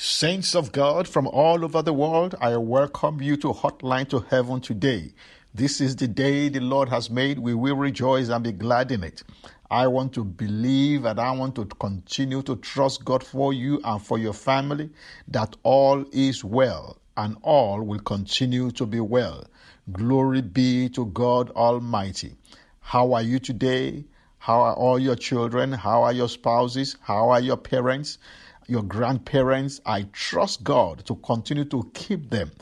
Saints of God from all over the world, I welcome you to Hotline to Heaven today. This is the day the Lord has made. We will rejoice and be glad in it. I want to believe and I want to continue to trust God for you and for your family that all is well and all will continue to be well. Glory be to God Almighty. How are you today? How are all your children? How are your spouses? How are your parents? Your grandparents. I trust God to continue to keep them.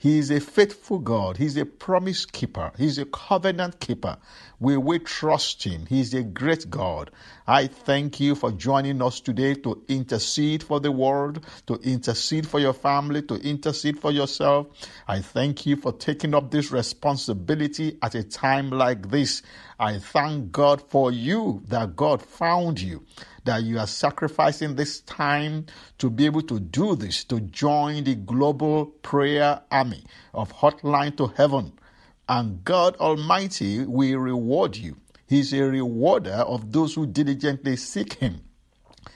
He is a faithful God. He's a promise keeper. He's a covenant keeper. We will trust Him. He's a great God. I thank you for joining us today to intercede for the world, to intercede for your family, to intercede for yourself. I thank you for taking up this responsibility at a time like this. I thank God for you that God found you that you are sacrificing this time to be able to do this, to join the global prayer army of Hotline to Heaven. And God Almighty will reward you. He's a rewarder of those who diligently seek Him.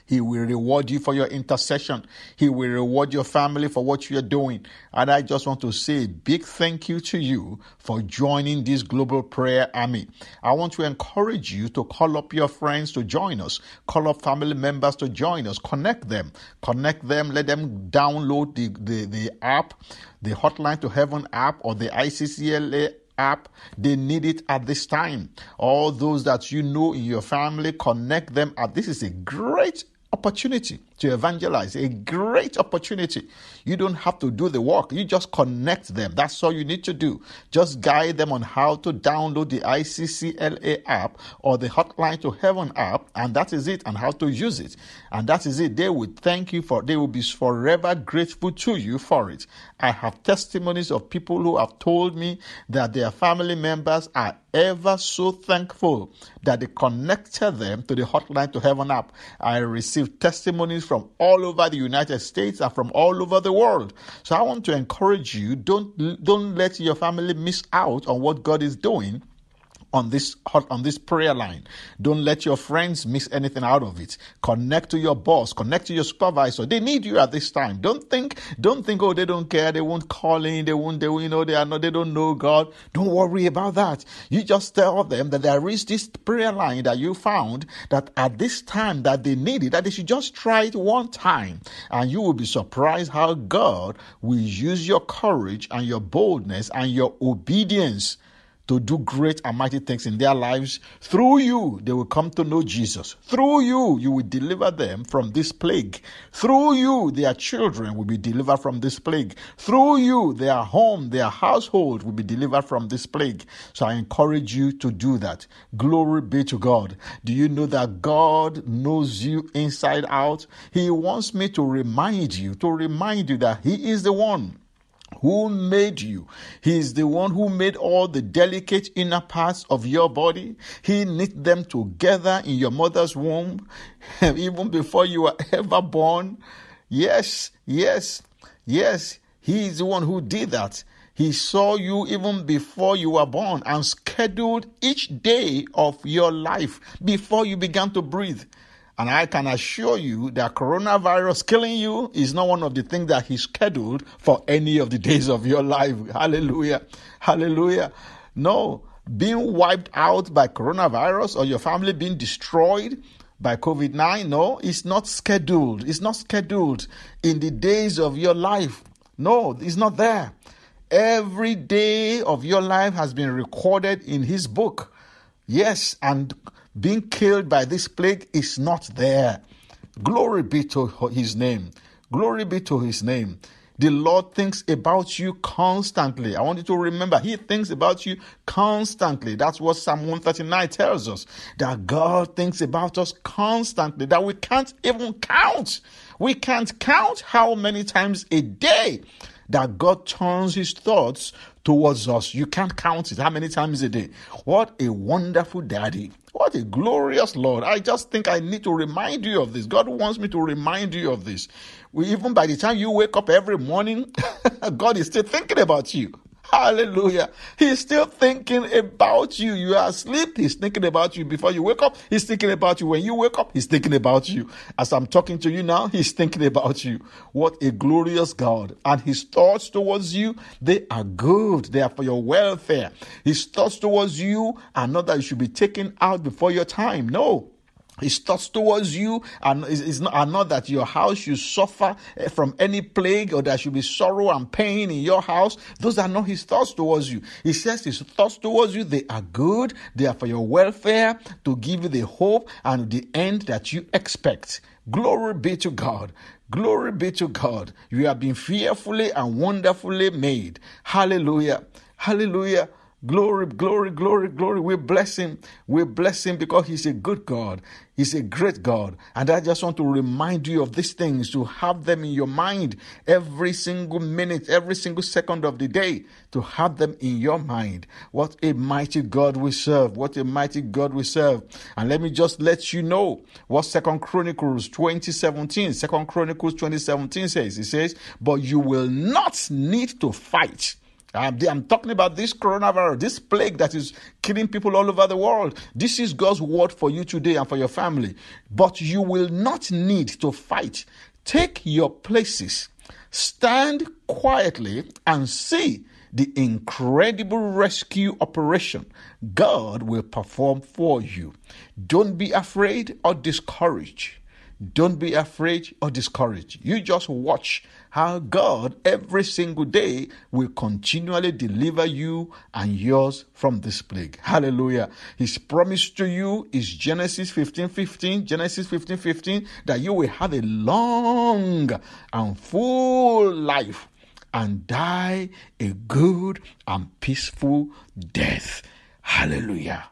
He will reward you for your intercession. He will reward your family for what you are doing. And I just want to say a big thank you to you for joining this global prayer army. I want to encourage you to call up your friends to join us, call up family members to join us, connect them, connect them, let them download the, the, the app, the Hotline to Heaven app or the ICCLA app. They need it at this time. All those that you know in your family, connect them. At this is a great opportunity to evangelize, a great opportunity. You don't have to do the work, you just connect them. That's all you need to do. Just guide them on how to download the ICCLA app or the Hotline to Heaven app, and that is it, and how to use it. And that is it. They will thank you for, they will be forever grateful to you for it. I have testimonies of people who have told me that their family members are ever so thankful that they connected them to the Hotline to Heaven app. I received testimonies from all over the United States and from all over the world. So I want to encourage you don't don't let your family miss out on what God is doing on this on this prayer line. Don't let your friends miss anything out of it. Connect to your boss, connect to your supervisor. They need you at this time. Don't think don't think oh they don't care, they won't call in, they won't they you know they are not they don't know God. Don't worry about that. You just tell them that there is this prayer line that you found that at this time that they need it, that they should just try it one time, and you will be surprised how God will use your courage and your boldness and your obedience to do great and mighty things in their lives. Through you, they will come to know Jesus. Through you, you will deliver them from this plague. Through you, their children will be delivered from this plague. Through you, their home, their household will be delivered from this plague. So I encourage you to do that. Glory be to God. Do you know that God knows you inside out? He wants me to remind you, to remind you that He is the one who made you. He is the one who made all the delicate inner parts of your body. He knit them together in your mother's womb, even before you were ever born. Yes, yes, yes. He is the one who did that. He saw you even before you were born and scheduled each day of your life before you began to breathe. And I can assure you that coronavirus killing you is not one of the things that he scheduled for any of the days of your life. Hallelujah. Hallelujah. No, being wiped out by coronavirus or your family being destroyed by COVID 9, no, it's not scheduled. It's not scheduled in the days of your life. No, it's not there. Every day of your life has been recorded in his book. Yes, and being killed by this plague is not there. Glory be to his name. Glory be to his name. The Lord thinks about you constantly. I want you to remember, He thinks about you constantly. That's what Psalm 139 tells us. That God thinks about us constantly, that we can't even count. We can't count how many times a day that God turns His thoughts towards us. You can't count it. How many times a day? What a wonderful daddy. What a glorious Lord. I just think I need to remind you of this. God wants me to remind you of this. We, even by the time you wake up every morning, God is still thinking about you. Hallelujah. He's still thinking about you. You are asleep. He's thinking about you. Before you wake up, he's thinking about you. When you wake up, he's thinking about you. As I'm talking to you now, he's thinking about you. What a glorious God. And his thoughts towards you, they are good. They are for your welfare. His thoughts towards you are not that you should be taken out before your time. No. His thoughts towards you and is, not, are not that your house should suffer eh, from any plague or there should be sorrow and pain in your house. Those are not his thoughts towards you. He says his thoughts towards you, they are good. They are for your welfare to give you the hope and the end that you expect. Glory be to God. Glory be to God. You have been fearfully and wonderfully made. Hallelujah. Hallelujah. Glory, glory, glory, glory. We bless him. We bless him because he's a good God. He's a great God. And I just want to remind you of these things to have them in your mind every single minute, every single second of the day, to have them in your mind. What a mighty God we serve. What a mighty God we serve. And let me just let you know what Second Chronicles 2017, Second Chronicles 2017 says. It says, but you will not need to fight I'm talking about this coronavirus, this plague that is killing people all over the world. This is God's word for you today and for your family. But you will not need to fight. Take your places, stand quietly, and see the incredible rescue operation God will perform for you. Don't be afraid or discouraged. Don't be afraid or discouraged. You just watch how God every single day will continually deliver you and yours from this plague. Hallelujah. His promise to you is Genesis 15 15, Genesis 15 15, that you will have a long and full life and die a good and peaceful death. Hallelujah.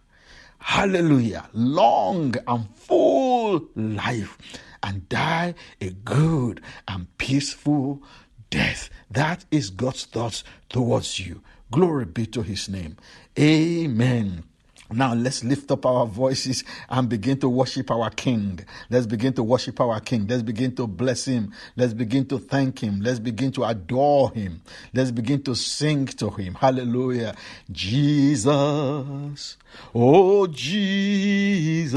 Hallelujah. Long and full life and die a good and peaceful death. That is God's thoughts towards you. Glory be to his name. Amen. Now let's lift up our voices and begin to worship our King. Let's begin to worship our King. Let's begin to bless Him. Let's begin to thank Him. Let's begin to adore Him. Let's begin to sing to Him. Hallelujah. Jesus. Oh, Jesus.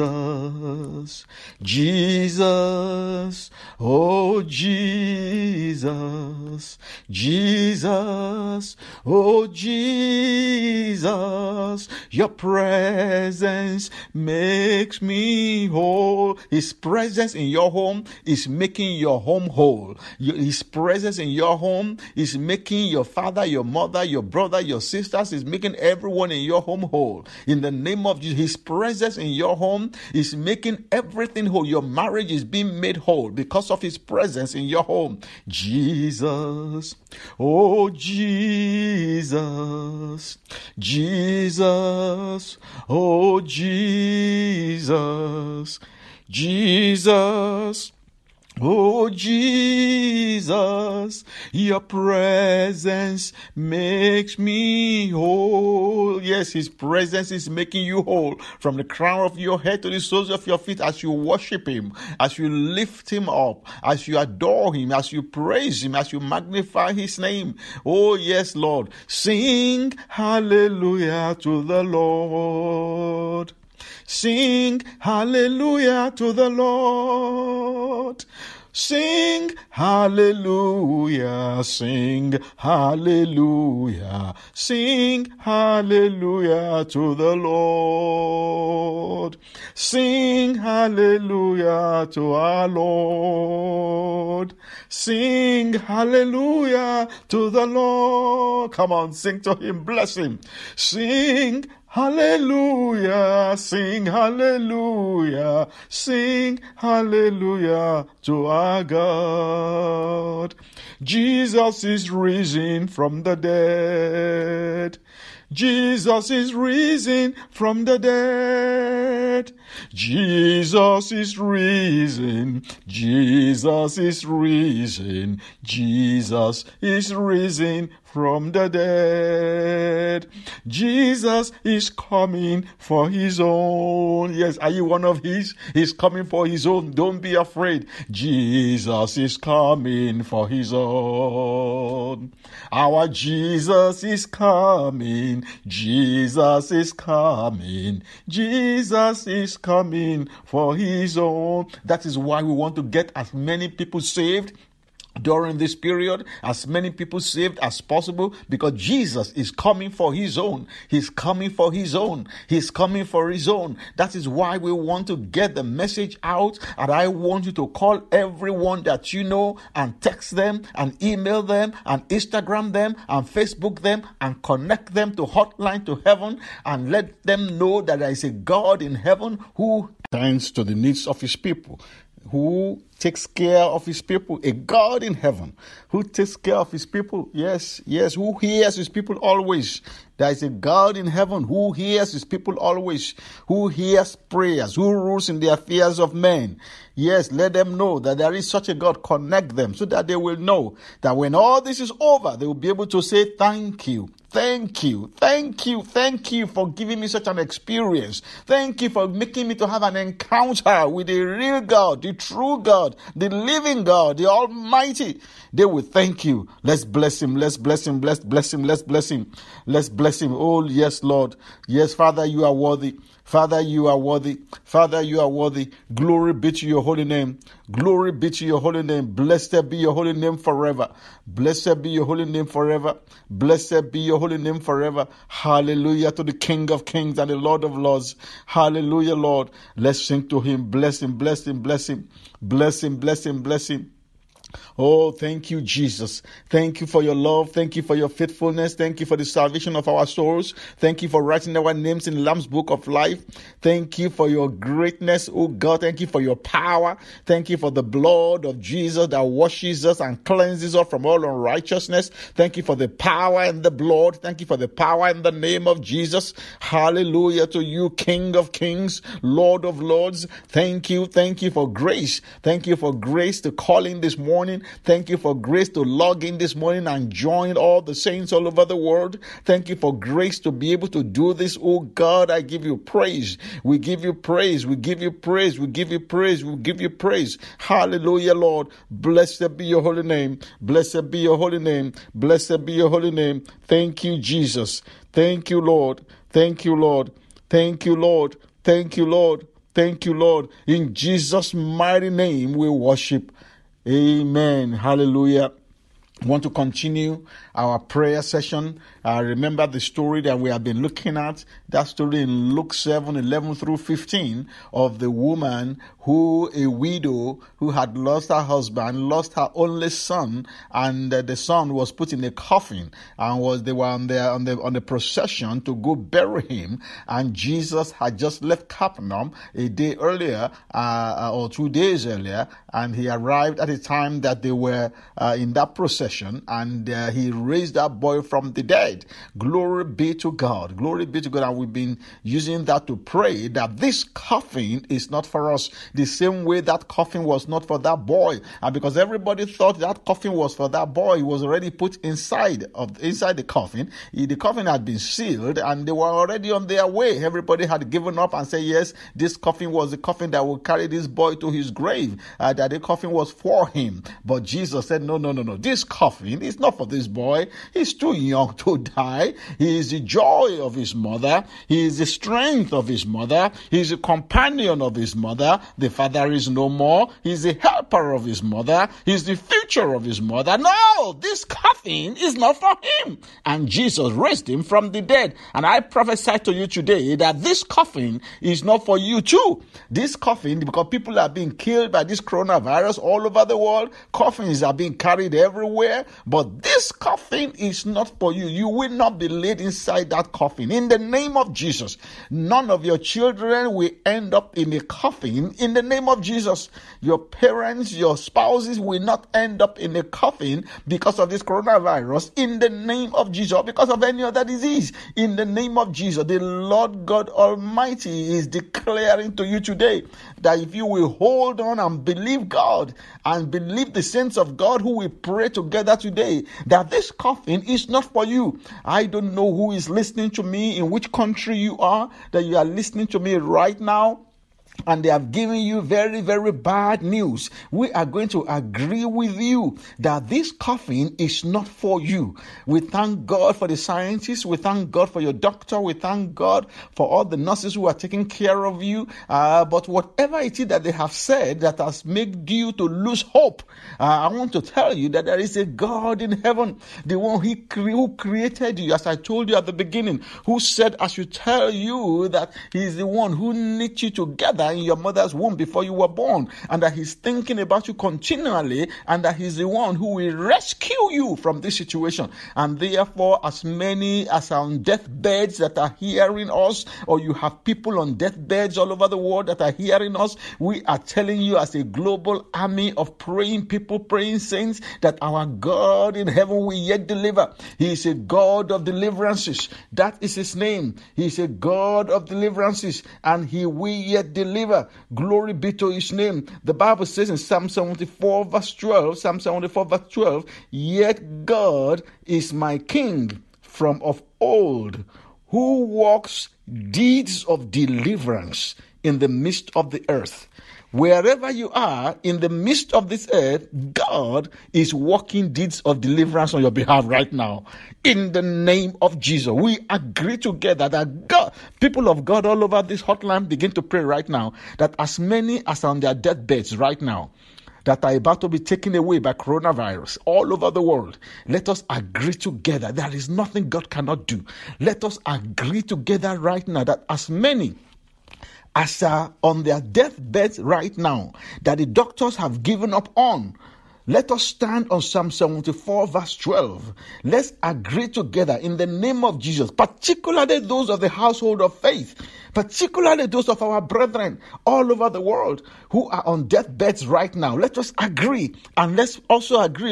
Jesus. Oh, Jesus. Jesus. Oh, Jesus. Your prayer presence makes me whole. His presence in your home is making your home whole. His presence in your home is making your father, your mother, your brother, your sisters, is making everyone in your home whole. In the name of Jesus, His presence in your home is making everything whole. Your marriage is being made whole because of His presence in your home. Jesus, oh Jesus, Jesus, Oh, Jesus, Jesus. Oh Jesus, your presence makes me whole. Yes, his presence is making you whole from the crown of your head to the soles of your feet as you worship him, as you lift him up, as you adore him, as you praise him, as you magnify his name. Oh yes, Lord. Sing hallelujah to the Lord. Sing hallelujah to the Lord. Sing hallelujah, sing hallelujah, sing hallelujah to the Lord. Sing hallelujah to our Lord. Sing hallelujah to the Lord. Come on, sing to him, bless him. Sing Hallelujah, sing hallelujah, sing hallelujah to our God. Jesus is risen from the dead. Jesus is risen from the dead. Jesus is risen. Jesus is risen. Jesus is risen from the dead. Jesus is coming for his own. Yes, are you one of his? He's coming for his own. Don't be afraid. Jesus is coming for his own. Our Jesus is coming. Jesus is coming. Jesus is coming for his own. That is why we want to get as many people saved during this period, as many people saved as possible, because Jesus is coming for his own. He's coming for his own. He's coming for his own. That is why we want to get the message out. And I want you to call everyone that you know and text them and email them and Instagram them and Facebook them and connect them to Hotline to Heaven and let them know that there is a God in heaven who tends to the needs of his people who takes care of his people, a God in heaven who takes care of his people. Yes, yes, who hears his people always. There is a God in heaven who hears his people always, who hears prayers, who rules in the affairs of men. Yes, let them know that there is such a God. Connect them so that they will know that when all this is over, they will be able to say, Thank you. Thank you. Thank you. Thank you for giving me such an experience. Thank you for making me to have an encounter with the real God, the true God, the living God, the Almighty. They will thank you. Let's bless him. Let's bless him. Let's bless him. Let's bless him. Let's bless him. Oh, yes, Lord. Yes, Father, you are worthy. Father, you are worthy. Father, you are worthy. Glory be to your holy name. Glory be to your holy name. Blessed be your holy name forever. Blessed be your holy name forever. Blessed be your holy name forever. Hallelujah to the King of kings and the Lord of lords. Hallelujah, Lord. Let's sing to him. Bless him, bless him, bless him. Bless him, bless him, bless him. Oh, thank you, Jesus. Thank you for your love. Thank you for your faithfulness. Thank you for the salvation of our souls. Thank you for writing our names in the Lamb's book of life. Thank you for your greatness, oh God. Thank you for your power. Thank you for the blood of Jesus that washes us and cleanses us from all unrighteousness. Thank you for the power and the blood. Thank you for the power in the name of Jesus. Hallelujah to you, King of kings, Lord of lords. Thank you. Thank you for grace. Thank you for grace to call in this morning morning. Thank you for grace to log in this morning and join all the saints all over the world. Thank you for grace to be able to do this. Oh God, I give you praise. We give you praise. We give you praise. We give you praise. We give you praise. Hallelujah, Lord. Blessed be your holy name. Blessed be your holy name. Blessed be your holy name. Thank you, Jesus. Thank you, Lord. Thank you, Lord. Thank you, Lord. Thank you, Lord. Thank you, Lord. In Jesus' mighty name, we worship. Amen. Hallelujah. Want to continue our prayer session. Uh, remember the story that we have been looking at, that story in Luke 7 11 through 15 of the woman who, a widow who had lost her husband, lost her only son, and uh, the son was put in a coffin and was they were on the, on the on the procession to go bury him. And Jesus had just left Capernaum a day earlier uh, uh or two days earlier, and he arrived at a time that they were uh, in that procession, and uh, he raised that boy from the dead. Glory be to God. Glory be to God. And we've been using that to pray that this coffin is not for us the same way that coffin was not for that boy. And because everybody thought that coffin was for that boy, he was already put inside of inside the coffin. The coffin had been sealed and they were already on their way. Everybody had given up and said, yes, this coffin was the coffin that will carry this boy to his grave. Uh, that the coffin was for him. But Jesus said, no, no, no, no. This coffin is not for this boy. He's too young to die. He is the joy of his mother. He is the strength of his mother. He is the companion of his mother. The father is no more. He is the helper of his mother. He is the future of his mother. No, this coffin is not for him. And Jesus raised him from the dead. And I prophesy to you today that this coffin is not for you too. This coffin, because people are being killed by this coronavirus all over the world, coffins are being carried everywhere but this coffin is not for you. You will not be laid inside that coffin. In the name of Jesus, none of your children will end up in a coffin. In the name of Jesus, your parents, your spouses will not end up in a coffin because of this coronavirus. In the name of Jesus, because of any other disease. In the name of Jesus, the Lord God Almighty is declaring to you today that if you will hold on and believe God and believe the saints of God who will pray together today, that this coffin is not for you. I don't know who is listening to me, in which country you are, that you are listening to me right now and they have given you very, very bad news, we are going to agree with you that this coffin is not for you. We thank God for the scientists. We thank God for your doctor. We thank God for all the nurses who are taking care of you. Uh, but whatever it is that they have said that has made you to lose hope, uh, I want to tell you that there is a God in heaven, the one who created you, as I told you at the beginning, who said, I should tell you that he is the one who knit you together in your mother's womb before you were born, and that He's thinking about you continually, and that He's the one who will rescue you from this situation. And therefore, as many as are on deathbeds that are hearing us, or you have people on deathbeds all over the world that are hearing us, we are telling you as a global army of praying people, praying saints, that our God in heaven will yet deliver. He is a God of deliverances. That is His name. He is a God of deliverances, and He will yet deliver Glory be to his name. The Bible says in Psalm 74, verse 12, Psalm 74, verse 12, Yet God is my king from of old, who walks deeds of deliverance in the midst of the earth. Wherever you are in the midst of this earth, God is working deeds of deliverance on your behalf right now. In the name of Jesus, we agree together that God, people of God all over this hotline begin to pray right now that as many as are on their deathbeds right now, that are about to be taken away by coronavirus all over the world. Let us agree together. There is nothing God cannot do. Let us agree together right now that as many as are on their deathbeds right now that the doctors have given up on. Let us stand on Psalm 74, verse 12. Let's agree together in the name of Jesus, particularly those of the household of faith particularly those of our brethren all over the world who are on deathbeds right now. Let us agree and let's also agree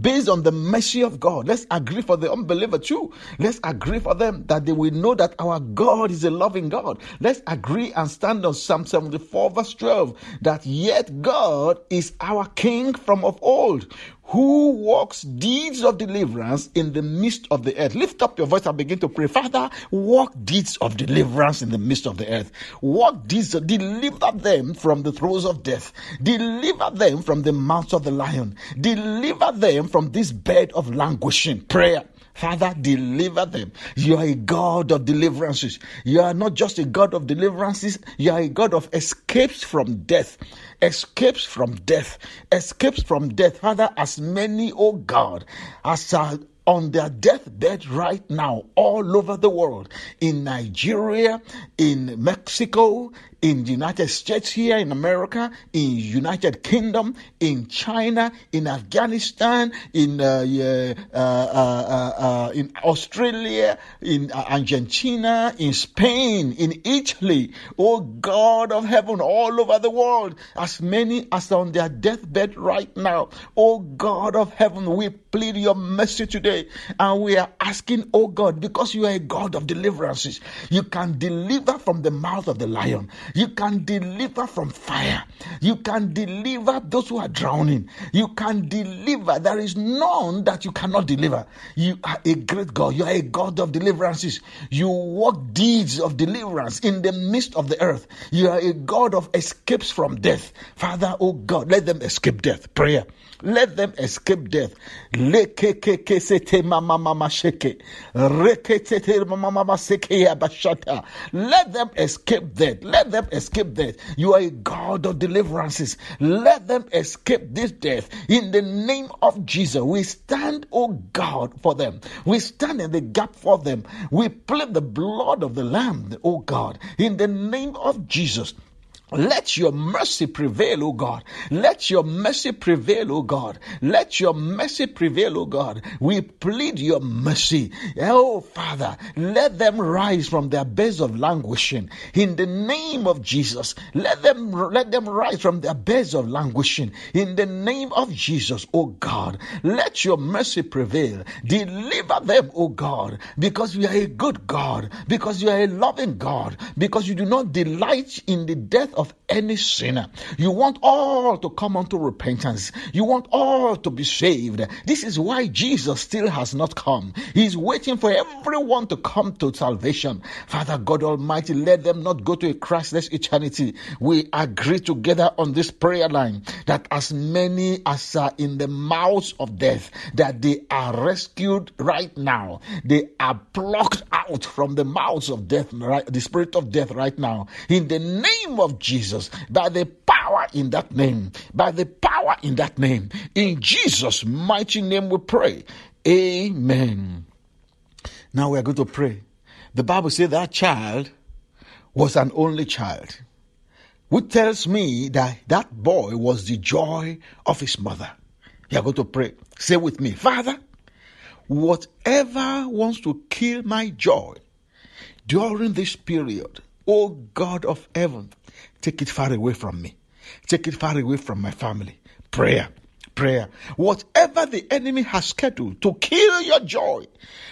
based on the mercy of God. Let's agree for the unbeliever too. Let's agree for them that they will know that our God is a loving God. Let's agree and stand on Psalm 74 verse 12 that yet God is our King from of old who works deeds of deliverance in the midst of the earth. Lift up your voice and begin to pray. Father, work deeds of deliverance in the midst of the earth. Work deeds, deliver them from the throes of death. Deliver them from the mouth of the lion. Deliver them from this bed of languishing. Prayer. Father, deliver them. You are a God of deliverances. You are not just a God of deliverances, you are a God of escapes from death. Escapes from death. Escapes from death. Father, as many, oh God, as are on their deathbed right now all over the world in Nigeria, in Mexico, in the United States here in America, in United Kingdom, in China, in Afghanistan, in uh, uh, uh, uh, in Australia, in Argentina, in Spain, in Italy. Oh God of heaven, all over the world, as many as on their deathbed right now. Oh God of heaven, we plead your mercy today, and we are asking, oh God, because you are a God of deliverances, you can deliver from the mouth of the lion. You can deliver from fire. You can deliver those who are drowning. You can deliver. There is none that you cannot deliver. You are a great God. You are a God of deliverances. You work deeds of deliverance in the midst of the earth. You are a God of escapes from death. Father, oh God, let them escape death. Prayer. Let them escape death. Let them escape death. Let them escape death. You are a God of deliverances. Let them escape this death. In the name of Jesus, we stand, oh God, for them. We stand in the gap for them. We plead the blood of the Lamb, oh God, in the name of Jesus. Let your mercy prevail, O God. Let your mercy prevail, O God. Let your mercy prevail, O God. We plead your mercy. Oh, Father, let them rise from their beds of languishing. In the name of Jesus, let them, let them rise from their beds of languishing. In the name of Jesus, O God, let your mercy prevail. Deliver them, O God, because you are a good God, because you are a loving God, because you do not delight in the death of of any sinner. You want all to come unto repentance. You want all to be saved. This is why Jesus still has not come. He's waiting for everyone to come to salvation. Father God Almighty, let them not go to a Christless eternity. We agree together on this prayer line that as many as are in the mouths of death, that they are rescued right now. They are plucked out from the mouths of death, right, the spirit of death right now. In the name of Jesus. Jesus, by the power in that name, by the power in that name. In Jesus' mighty name we pray. Amen. Now we are going to pray. The Bible says that child was an only child, which tells me that that boy was the joy of his mother. You are going to pray. Say with me, Father, whatever wants to kill my joy during this period, O God of heaven, Take it far away from me. Take it far away from my family. Prayer. Prayer. Whatever the enemy has scheduled to kill your joy,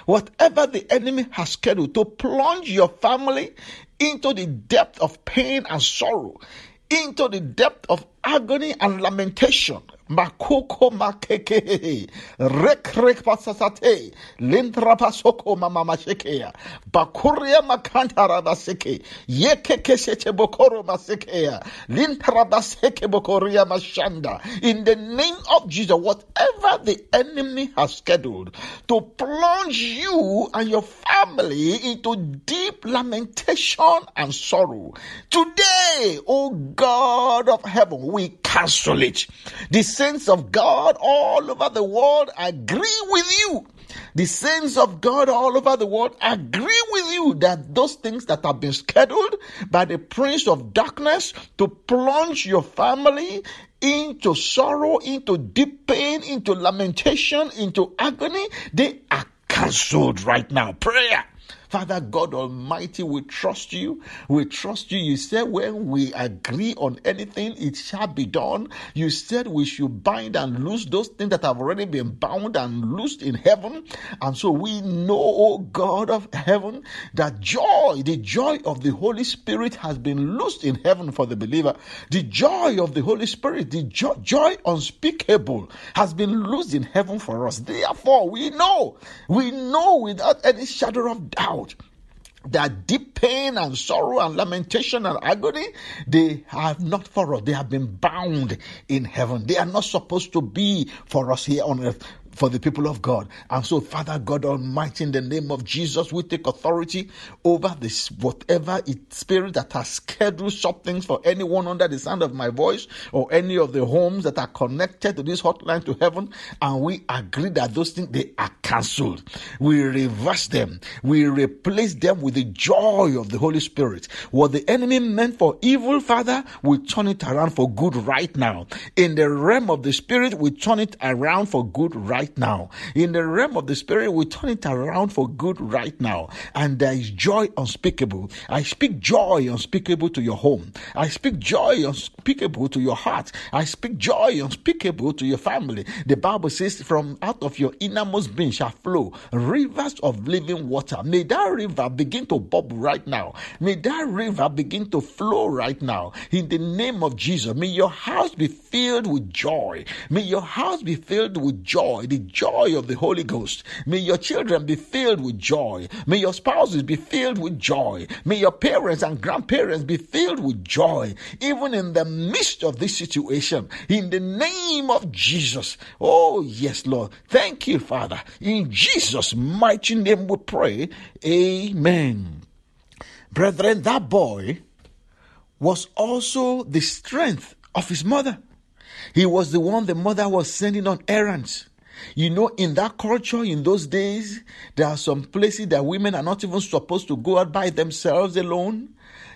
whatever the enemy has scheduled to plunge your family into the depth of pain and sorrow, into the depth of agony and lamentation, Makoko makeke. Rek rek pasasate. Lintra pasoko mama. Bakuria. Yekeke sete bokoro baseke bokoria mashanda. In the name of Jesus, whatever the enemy has scheduled to plunge you and your family into deep lamentation and sorrow. Today, oh God of heaven, we cancel it. The saints of God all over the world agree with you. The saints of God all over the world agree with you that those things that have been scheduled by the prince of darkness to plunge your family into sorrow, into deep pain, into lamentation, into agony, they are cancelled right now. Prayer. Father God Almighty, we trust you. We trust you. You said when we agree on anything, it shall be done. You said we should bind and loose those things that have already been bound and loosed in heaven. And so we know, oh God of heaven, that joy, the joy of the Holy Spirit has been loosed in heaven for the believer. The joy of the Holy Spirit, the joy, joy unspeakable, has been loosed in heaven for us. Therefore, we know, we know without any shadow of doubt that deep pain and sorrow and lamentation and agony, they have not for us. They have been bound in heaven. They are not supposed to be for us here on earth for the people of God. And so, Father God Almighty, in the name of Jesus, we take authority over this whatever it, spirit that has scheduled something for anyone under the sound of my voice or any of the homes that are connected to this hotline to heaven. And we agree that those things they are cancelled. We reverse them. We replace them with the joy of the Holy Spirit. What the enemy meant for evil, Father, we turn it around for good right now. In the realm of the spirit, we turn it around for good right right now. In the realm of the spirit, we turn it around for good right now. And there is joy unspeakable. I speak joy unspeakable to your home. I speak joy unspeakable to your heart. I speak joy unspeakable to your family. The Bible says, from out of your innermost being shall flow rivers of living water. May that river begin to bubble right now. May that river begin to flow right now. In the name of Jesus, may your house be filled with joy. May your house be filled with joy. The joy of the Holy Ghost. May your children be filled with joy. May your spouses be filled with joy. May your parents and grandparents be filled with joy, even in the midst of this situation. In the name of Jesus. Oh, yes, Lord. Thank you, Father. In Jesus' mighty name we pray. Amen. Brethren, that boy was also the strength of his mother. He was the one the mother was sending on errands. You know, in that culture, in those days, there are some places that women are not even supposed to go out by themselves alone.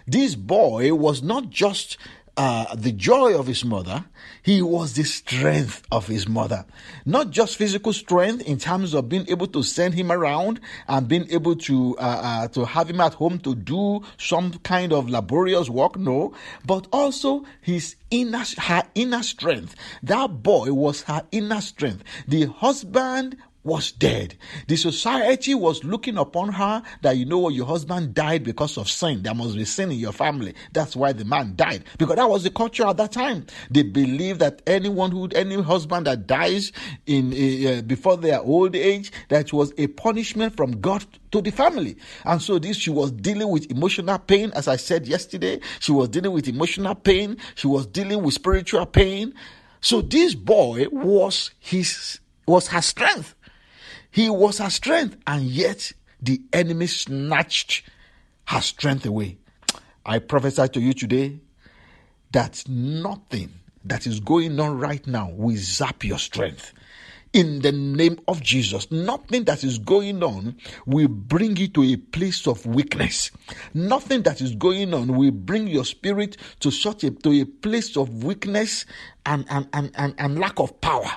this boy was not just uh, the joy of his mother, he was the strength of his mother. Not just physical strength in terms of being able to send him around and being able to uh, uh, to have him at home to do some kind of laborious work, no, but also his inner her inner strength. That boy was her inner strength. The husband was dead. The society was looking upon her that you know what your husband died because of sin. There must be sin in your family. That's why the man died. Because that was the culture at that time. They believed that anyone who any husband that dies in uh, before their old age that was a punishment from God to the family. And so this she was dealing with emotional pain as I said yesterday. She was dealing with emotional pain. She was dealing with spiritual pain. So this boy was his was her strength. He was her strength, and yet the enemy snatched her strength away. I prophesy to you today that nothing that is going on right now will zap your strength. In the name of Jesus, nothing that is going on will bring you to a place of weakness. Nothing that is going on will bring your spirit to such a to a place of weakness and, and, and, and, and lack of power.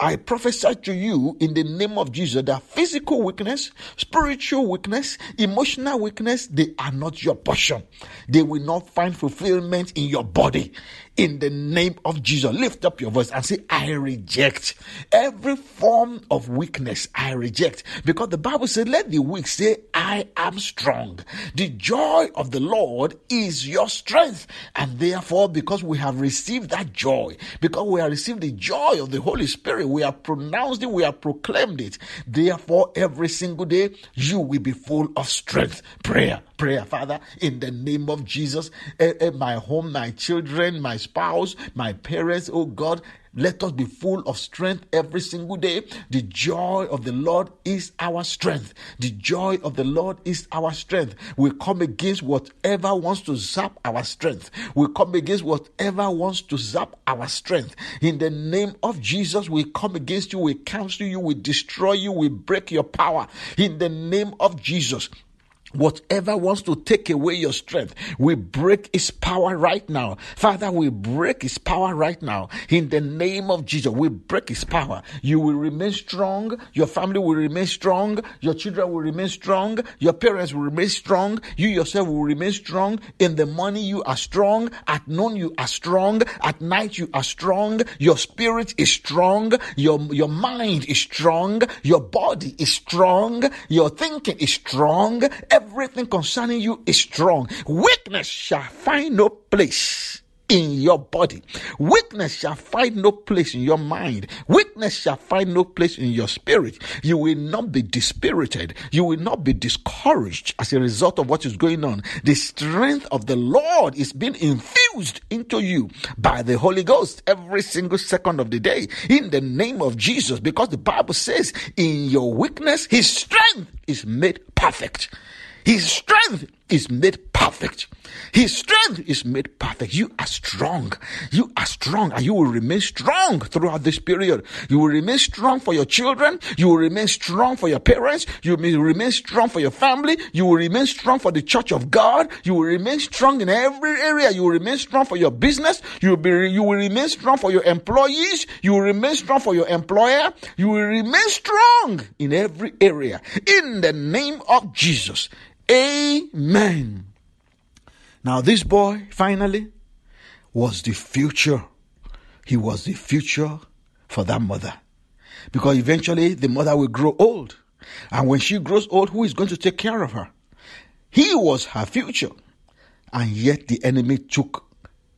I prophesy to you in the name of Jesus that physical weakness, spiritual weakness, emotional weakness, they are not your portion. They will not find fulfillment in your body in the name of Jesus. Lift up your voice and say, I reject every form of weakness. I reject because the Bible says, Let the weak say, I am strong. The joy of the Lord is your strength. And therefore, because we have received that joy, because we have received the joy of the Holy Spirit, we have pronounced it, we have proclaimed it. Therefore, every single day, you will be full of strength. Prayer, prayer, Father, in the name of Jesus, eh, eh, my home, my children, my spouse, my parents, oh God, let us be full of strength every single day. The joy of the Lord is our strength. The joy of the Lord is our strength. We come against whatever wants to zap our strength. We come against whatever wants to zap our strength. In the name of Jesus, we come against you, we cancel you, we destroy you, we break your power. In the name of Jesus, Whatever wants to take away your strength, we break its power right now. Father, we break its power right now. In the name of Jesus, we break its power. You will remain strong. Your family will remain strong. Your children will remain strong. Your parents will remain strong. You yourself will remain strong. In the morning, you are strong. At noon, you are strong. At night, you are strong. Your spirit is strong. Your, your mind is strong. Your body is strong. Your thinking is strong everything concerning you is strong. Weakness shall find no place in your body. Weakness shall find no place in your mind. Weakness shall find no place in your spirit. You will not be dispirited. You will not be discouraged as a result of what is going on. The strength of the Lord is being infused into you by the Holy Ghost every single second of the day in the name of Jesus because the Bible says in your weakness, his strength is made perfect. His strength is made perfect. His strength is made perfect. You are strong. You are strong and you will remain strong throughout this period. You will remain strong for your children. You will remain strong for your parents. You will remain strong for your family. You will remain strong for the church of God. You will remain strong in every area. You will remain strong for your business. You will be, you will remain strong for your employees. You will remain strong for your employer. You will remain strong in every area. In the name of Jesus. Amen. Now, this boy finally was the future. He was the future for that mother. Because eventually the mother will grow old. And when she grows old, who is going to take care of her? He was her future. And yet the enemy took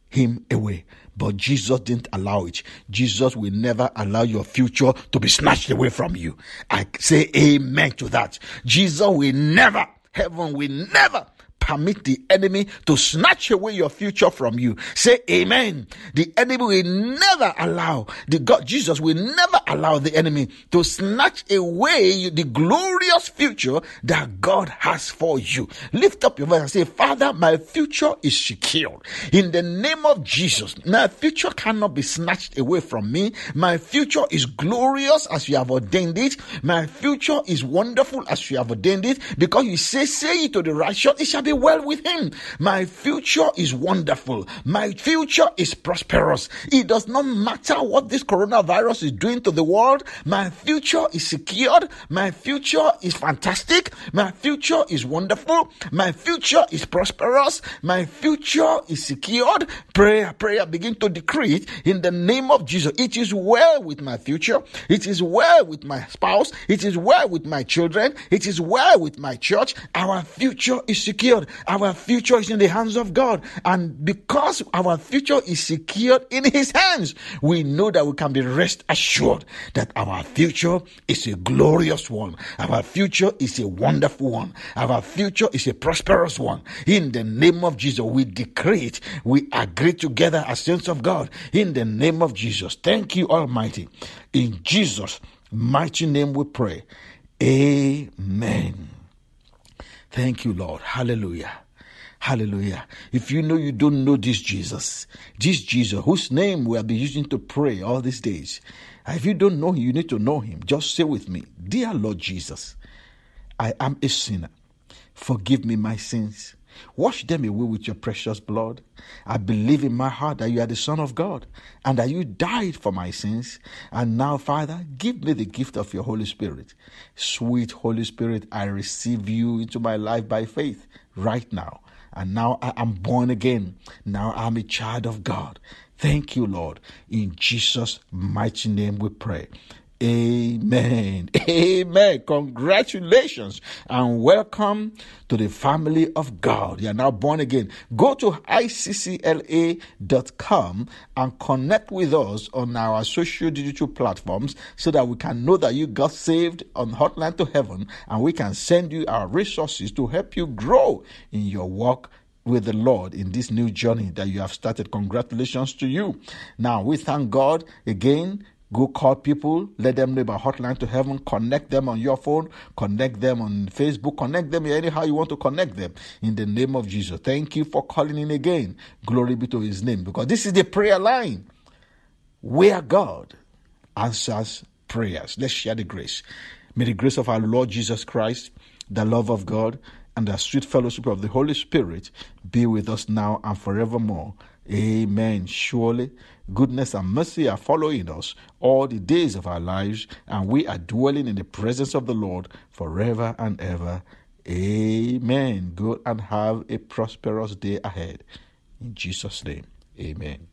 him away. But Jesus didn't allow it. Jesus will never allow your future to be snatched away from you. I say amen to that. Jesus will never Heaven will never permit the enemy to snatch away your future from you. Say amen. The enemy will never allow, the God, Jesus will never allow the enemy to snatch away the glorious future that God has for you. Lift up your voice and say, Father, my future is secure. In the name of Jesus, my future cannot be snatched away from me. My future is glorious as you have ordained it. My future is wonderful as you have ordained it because you say, say it to the righteous, it shall be be well with him. My future is wonderful. My future is prosperous. It does not matter what this coronavirus is doing to the world. My future is secured. My future is fantastic. My future is wonderful. My future is prosperous. My future is secured. Prayer, prayer, begin to decree it in the name of Jesus. It is well with my future. It is well with my spouse. It is well with my children. It is well with my church. Our future is secured. Our future is in the hands of God. And because our future is secured in His hands, we know that we can be rest assured that our future is a glorious one. Our future is a wonderful one. Our future is a prosperous one. In the name of Jesus, we decree it. We agree together as saints of God. In the name of Jesus. Thank you, Almighty. In Jesus' mighty name we pray. Amen. Thank you, Lord. Hallelujah. Hallelujah. If you know you don't know this Jesus, this Jesus whose name we have been using to pray all these days, if you don't know him, you need to know him. Just say with me, Dear Lord Jesus, I am a sinner. Forgive me my sins. Wash them away with your precious blood. I believe in my heart that you are the Son of God and that you died for my sins. And now, Father, give me the gift of your Holy Spirit. Sweet Holy Spirit, I receive you into my life by faith right now. And now I am born again. Now I'm a child of God. Thank you, Lord. In Jesus' mighty name we pray. Amen. Amen. Congratulations and welcome to the family of God. You are now born again. Go to iccla.com and connect with us on our social digital platforms so that we can know that you got saved on Hotline to Heaven and we can send you our resources to help you grow in your walk with the Lord in this new journey that you have started. Congratulations to you. Now, we thank God again Go call people, let them know about Hotline to Heaven, connect them on your phone, connect them on Facebook, connect them anyhow you want to connect them in the name of Jesus. Thank you for calling in again. Glory be to his name because this is the prayer line where God answers prayers. Let's share the grace. May the grace of our Lord Jesus Christ, the love of God, and the sweet fellowship of the Holy Spirit be with us now and forevermore. Amen. Surely goodness and mercy are following us all the days of our lives, and we are dwelling in the presence of the Lord forever and ever. Amen. Go and have a prosperous day ahead. In Jesus' name, amen.